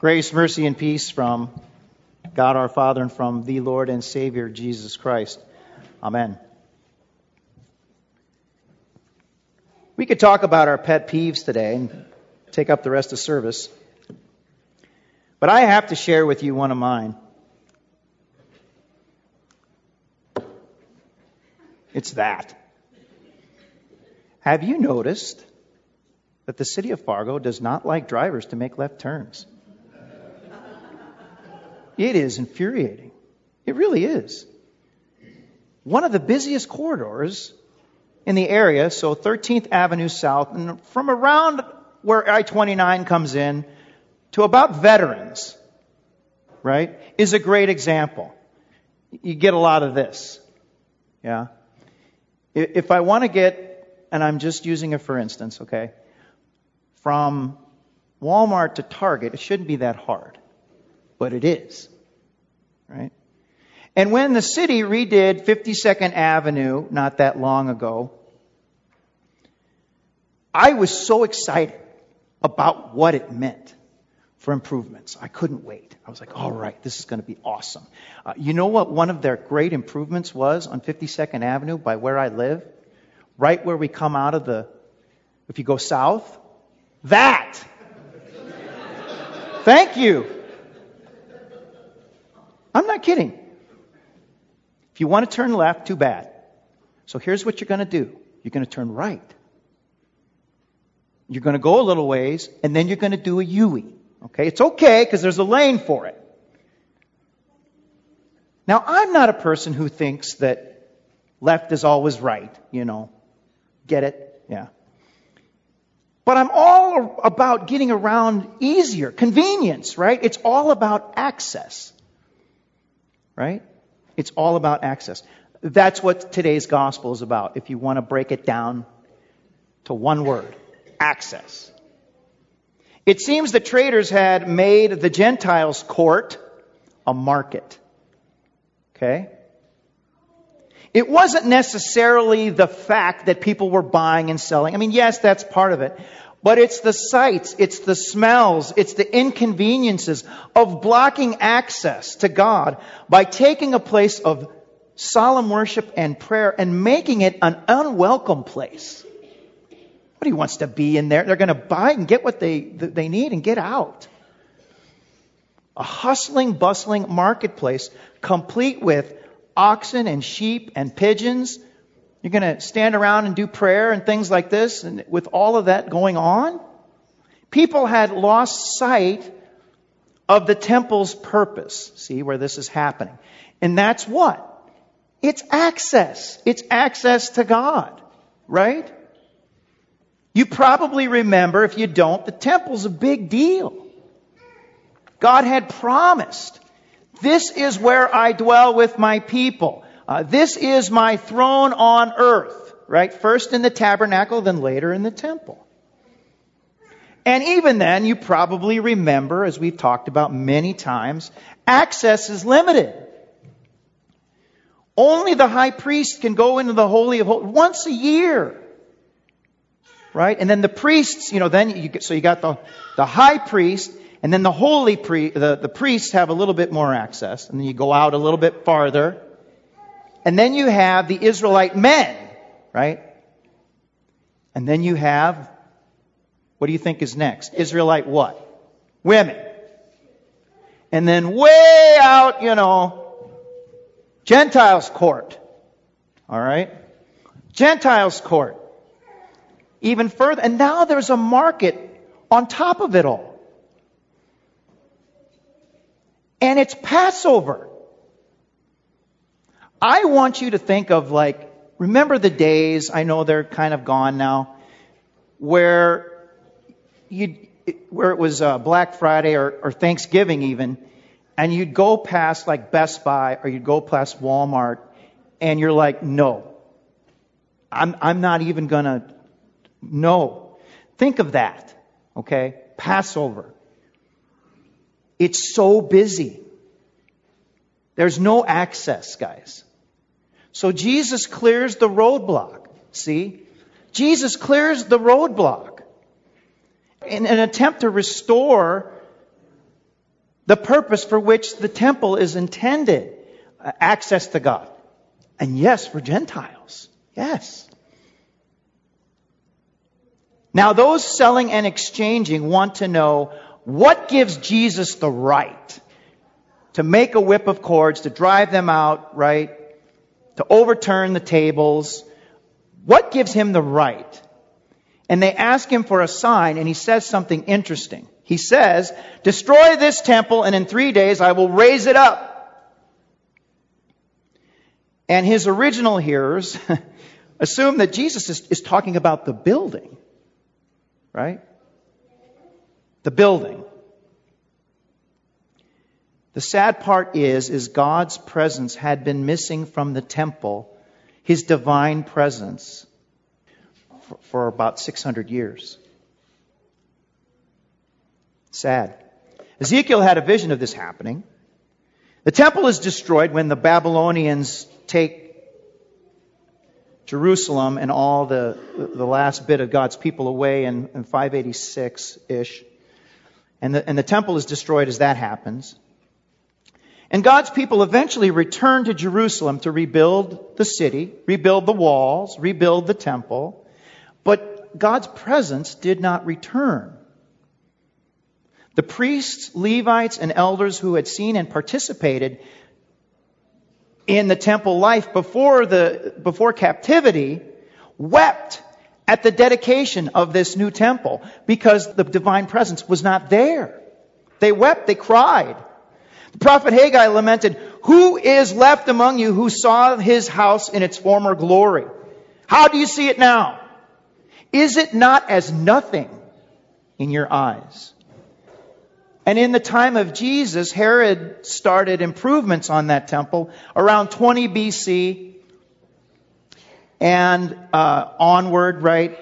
Grace, mercy, and peace from God our Father and from the Lord and Savior Jesus Christ. Amen. We could talk about our pet peeves today and take up the rest of service. But I have to share with you one of mine. It's that. Have you noticed that the city of Fargo does not like drivers to make left turns? It is infuriating. It really is. One of the busiest corridors in the area, so 13th Avenue South, and from around where I 29 comes in to about veterans, right, is a great example. You get a lot of this. Yeah. If I want to get, and I'm just using it for instance, okay, from Walmart to Target, it shouldn't be that hard but it is. Right? And when the city redid 52nd Avenue not that long ago, I was so excited about what it meant for improvements. I couldn't wait. I was like, all right, this is going to be awesome. Uh, you know what one of their great improvements was on 52nd Avenue by where I live? Right where we come out of the, if you go south? That! Thank you. I'm not kidding. If you want to turn left, too bad. So here's what you're going to do you're going to turn right. You're going to go a little ways, and then you're going to do a U-E. Okay? It's okay because there's a lane for it. Now, I'm not a person who thinks that left is always right, you know. Get it? Yeah. But I'm all about getting around easier, convenience, right? It's all about access right? It's all about access. That's what today's gospel is about, if you want to break it down to one word access. It seems the traders had made the Gentiles' court a market. Okay? It wasn't necessarily the fact that people were buying and selling. I mean, yes, that's part of it. But it's the sights, it's the smells, it's the inconveniences of blocking access to God by taking a place of solemn worship and prayer and making it an unwelcome place. Nobody wants to be in there. They're going to buy and get what they, they need and get out. A hustling, bustling marketplace complete with oxen and sheep and pigeons you're going to stand around and do prayer and things like this, and with all of that going on? People had lost sight of the temple's purpose. See where this is happening. And that's what? It's access. It's access to God, right? You probably remember, if you don't, the temple's a big deal. God had promised, this is where I dwell with my people. Uh, this is my throne on earth, right? First in the tabernacle, then later in the temple. And even then, you probably remember, as we've talked about many times, access is limited. Only the high priest can go into the Holy of Holies once a year. Right? And then the priests, you know, then you get, so you got the, the high priest, and then the holy priest, the, the priests have a little bit more access, and then you go out a little bit farther, and then you have the Israelite men, right? And then you have, what do you think is next? Israelite what? Women. And then way out, you know, Gentiles court. All right? Gentiles court. Even further. And now there's a market on top of it all. And it's Passover. I want you to think of like, remember the days, I know they're kind of gone now, where you where it was uh, Black Friday or, or Thanksgiving even, and you'd go past like Best Buy or you'd go past Walmart, and you're like, no, I'm I'm not even gonna, no. Think of that, okay? Passover. It's so busy. There's no access, guys. So Jesus clears the roadblock. See? Jesus clears the roadblock in an attempt to restore the purpose for which the temple is intended uh, access to God. And yes, for Gentiles. Yes. Now, those selling and exchanging want to know what gives Jesus the right to make a whip of cords, to drive them out, right? To overturn the tables. What gives him the right? And they ask him for a sign, and he says something interesting. He says, Destroy this temple, and in three days I will raise it up. And his original hearers assume that Jesus is, is talking about the building, right? The building. The sad part is, is God's presence had been missing from the temple, his divine presence, for, for about 600 years. Sad. Ezekiel had a vision of this happening. The temple is destroyed when the Babylonians take Jerusalem and all the, the last bit of God's people away in, in 586 ish. And the, and the temple is destroyed as that happens. And God's people eventually returned to Jerusalem to rebuild the city, rebuild the walls, rebuild the temple. But God's presence did not return. The priests, Levites, and elders who had seen and participated in the temple life before the, before captivity wept at the dedication of this new temple because the divine presence was not there. They wept, they cried. The prophet Haggai lamented, Who is left among you who saw his house in its former glory? How do you see it now? Is it not as nothing in your eyes? And in the time of Jesus, Herod started improvements on that temple around 20 BC and uh, onward, right?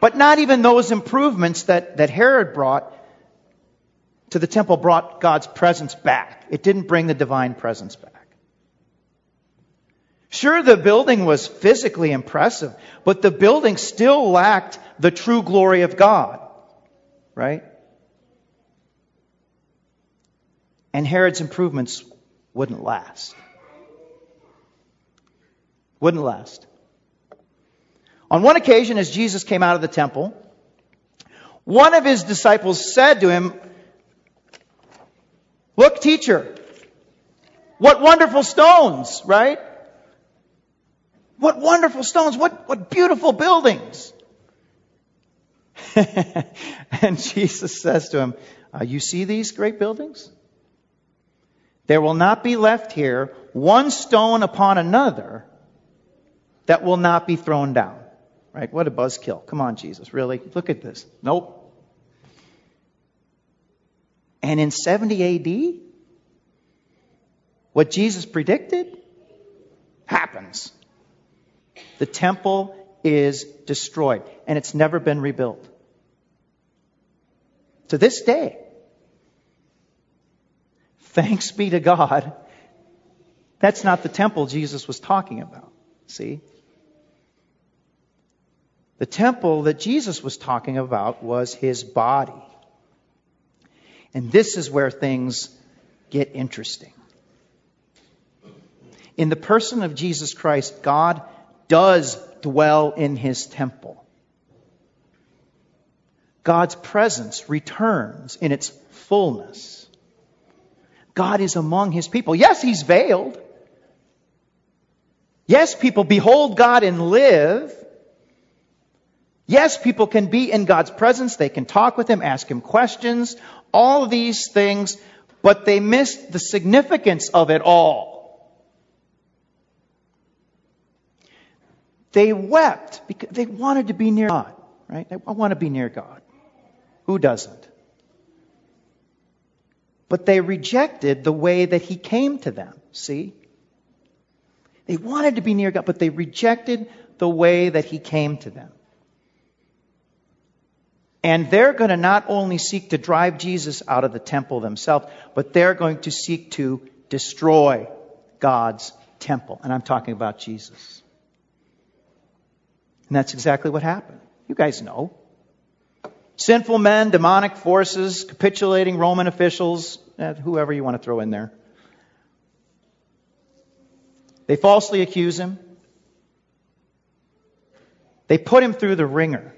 But not even those improvements that, that Herod brought to the temple brought God's presence back. It didn't bring the divine presence back. Sure, the building was physically impressive, but the building still lacked the true glory of God, right? and Herod's improvements wouldn't last. Wouldn't last. On one occasion, as Jesus came out of the temple, one of his disciples said to him, Look, teacher, what wonderful stones, right? What wonderful stones, what, what beautiful buildings. and Jesus says to him, uh, You see these great buildings? There will not be left here one stone upon another that will not be thrown down. Right? What a buzzkill. Come on, Jesus. Really? Look at this. Nope. And in 70 AD, what Jesus predicted happens. The temple is destroyed, and it's never been rebuilt. To this day, Thanks be to God. That's not the temple Jesus was talking about. See? The temple that Jesus was talking about was his body. And this is where things get interesting. In the person of Jesus Christ, God does dwell in his temple. God's presence returns in its fullness. God is among his people. Yes, he's veiled. Yes, people behold God and live. Yes, people can be in God's presence. They can talk with him, ask him questions, all these things, but they miss the significance of it all. They wept because they wanted to be near God, right? I want to be near God. Who doesn't? but they rejected the way that he came to them. See? They wanted to be near God, but they rejected the way that he came to them. And they're going to not only seek to drive Jesus out of the temple themselves, but they're going to seek to destroy God's temple. And I'm talking about Jesus. And that's exactly what happened. You guys know. Sinful men, demonic forces, capitulating Roman officials, eh, whoever you want to throw in there. They falsely accuse him. They put him through the wringer.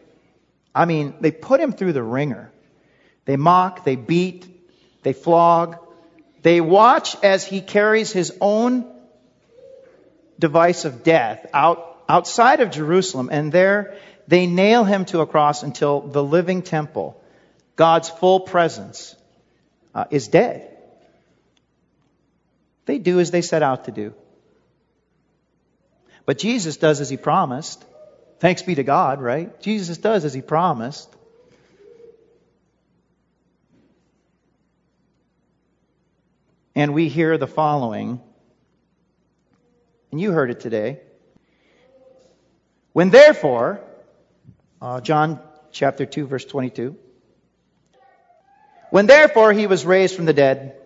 I mean, they put him through the wringer. They mock, they beat, they flog. They watch as he carries his own device of death out, outside of Jerusalem, and there they nail him to a cross until the living temple, God's full presence, uh, is dead. They do as they set out to do. But Jesus does as he promised. Thanks be to God, right? Jesus does as he promised. And we hear the following, and you heard it today. When therefore, uh, John chapter 2, verse 22. When therefore he was raised from the dead,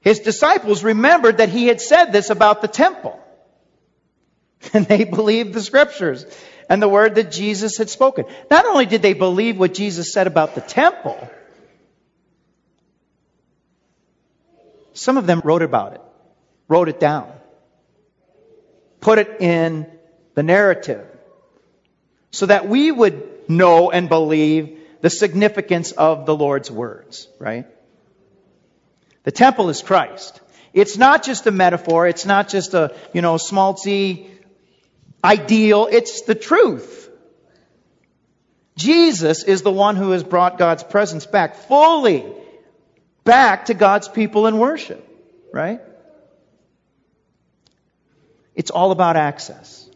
his disciples remembered that he had said this about the temple. And they believed the scriptures and the word that Jesus had spoken. Not only did they believe what Jesus said about the temple, some of them wrote about it, wrote it down, put it in the narrative, so that we would know and believe the significance of the Lord's words, right? The temple is Christ. It's not just a metaphor. It's not just a, you know, smaltzy ideal. It's the truth. Jesus is the one who has brought God's presence back fully back to God's people in worship, right? It's all about access.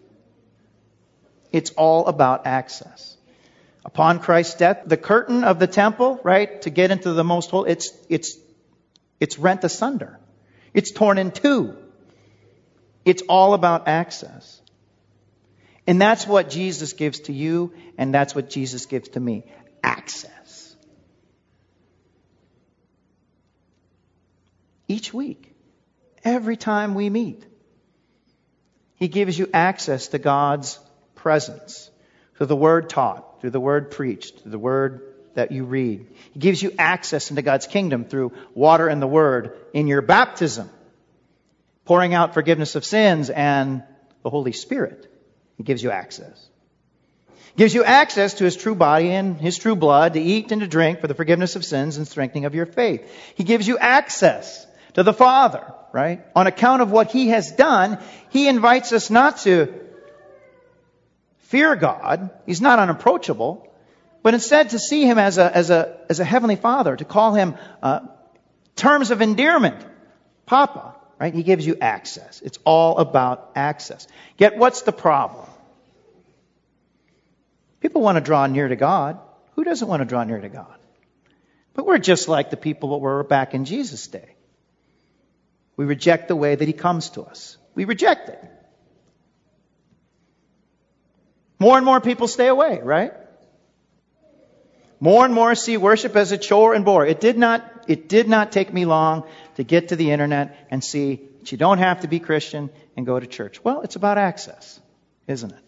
It's all about access. Upon Christ's death, the curtain of the temple, right, to get into the most holy, it's, it's, it's rent asunder. It's torn in two. It's all about access. And that's what Jesus gives to you, and that's what Jesus gives to me access. Each week, every time we meet, He gives you access to God's presence through the word taught, through the word preached, through the word that you read. He gives you access into God's kingdom through water and the word in your baptism, pouring out forgiveness of sins and the Holy Spirit. He gives you access. Gives you access to his true body and his true blood to eat and to drink for the forgiveness of sins and strengthening of your faith. He gives you access to the Father, right? On account of what he has done, he invites us not to fear God. He's not unapproachable, but instead to see him as a, as a, as a heavenly father, to call him uh, terms of endearment, Papa, right? He gives you access. It's all about access. Yet what's the problem? People want to draw near to God. Who doesn't want to draw near to God? But we're just like the people that were back in Jesus' day. We reject the way that He comes to us. We reject it. More and more people stay away, right? More and more see worship as a chore and bore. It did not, it did not take me long to get to the internet and see that you don't have to be Christian and go to church. Well, it's about access, isn't it?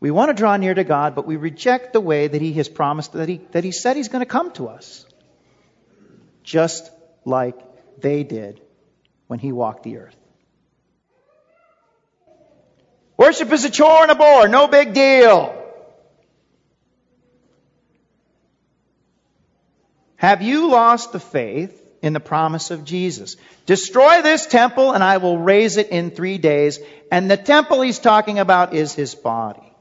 We want to draw near to God, but we reject the way that He has promised, that He, that he said He's going to come to us. Just like they did when He walked the earth. Worship is a chore and a bore, no big deal. Have you lost the faith in the promise of Jesus? Destroy this temple and I will raise it in three days. And the temple he's talking about is his body.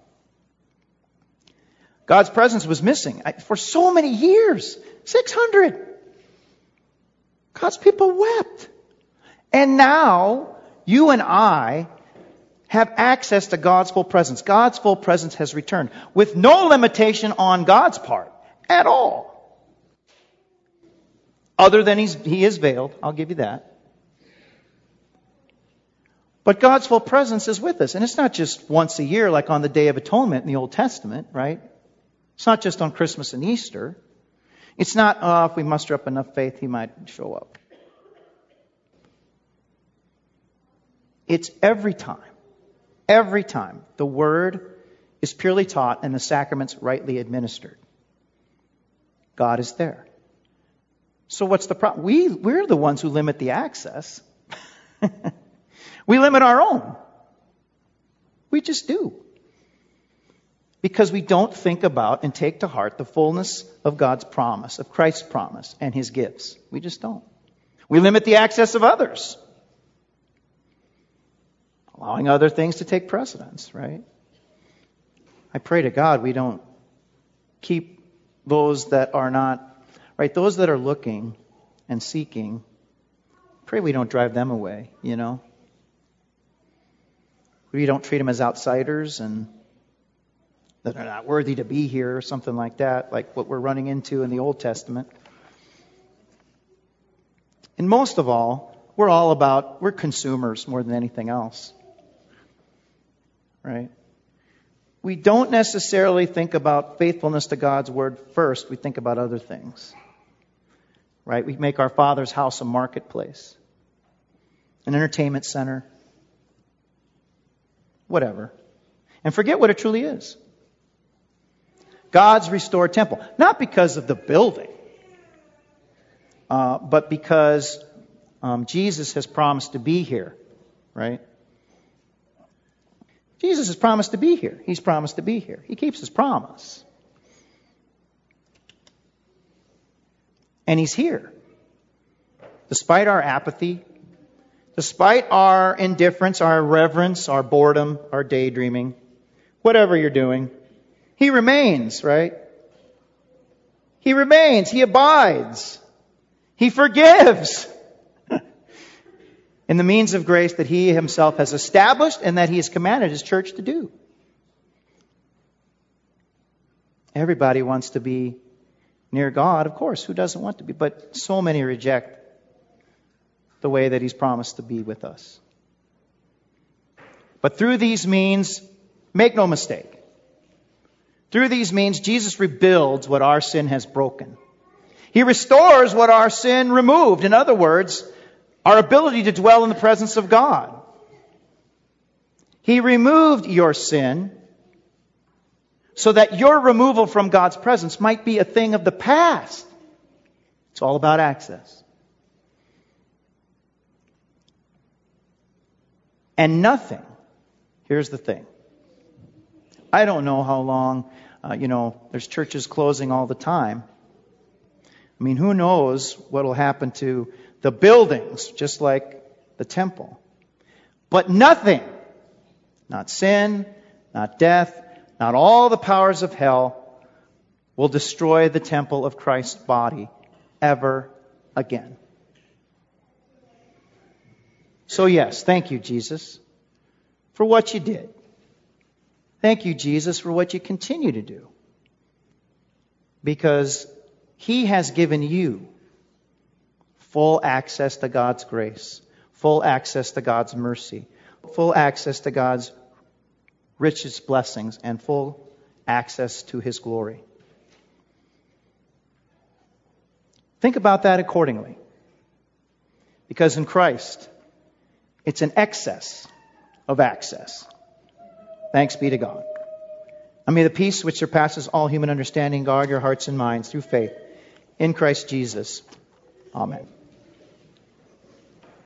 God's presence was missing for so many years 600. God's people wept. And now, you and I have access to God's full presence. God's full presence has returned with no limitation on God's part at all. Other than he's, he is veiled, I'll give you that. But God's full presence is with us. And it's not just once a year like on the Day of Atonement in the Old Testament, right? It's not just on Christmas and Easter. It's not, oh, if we muster up enough faith, he might show up. It's every time every time the Word is purely taught and the sacraments rightly administered. God is there. So what's the problem? We, we're the ones who limit the access. we limit our own. We just do. Because we don't think about and take to heart the fullness of God's promise, of Christ's promise, and His gifts. We just don't. We limit the access of others, allowing other things to take precedence, right? I pray to God we don't keep those that are not, right, those that are looking and seeking, pray we don't drive them away, you know? We don't treat them as outsiders and that they're not worthy to be here or something like that, like what we're running into in the Old Testament. And most of all, we're all about, we're consumers more than anything else. Right? We don't necessarily think about faithfulness to God's word first. We think about other things. Right? We make our Father's house a marketplace, an entertainment center, whatever. And forget what it truly is. God's restored temple. Not because of the building, uh, but because um, Jesus has promised to be here, right? Jesus has promised to be here. He's promised to be here. He keeps his promise. And he's here. Despite our apathy, despite our indifference, our irreverence, our boredom, our daydreaming, whatever you're doing, he remains, right? He remains. He abides. He forgives. in the means of grace that He Himself has established and that He has commanded His church to do. Everybody wants to be near God, of course. Who doesn't want to be? But so many reject the way that He's promised to be with us. But through these means, make no mistake, through these means, Jesus rebuilds what our sin has broken. He restores what our sin removed. In other words, our ability to dwell in the presence of God. He removed your sin so that your removal from God's presence might be a thing of the past. It's all about access. And nothing, here's the thing. I don't know how long, uh, you know, there's churches closing all the time. I mean, who knows what will happen to the buildings, just like the temple. But nothing, not sin, not death, not all the powers of hell, will destroy the temple of Christ's body ever again. So, yes, thank you, Jesus, for what you did. Thank you, Jesus, for what you continue to do. Because he has given you full access to God's grace, full access to God's mercy, full access to God's richest blessings, and full access to His glory. Think about that accordingly. Because in Christ, it's an excess of access. Thanks be to God. And may the peace which surpasses all human understanding guard your hearts and minds through faith in Christ Jesus. Amen.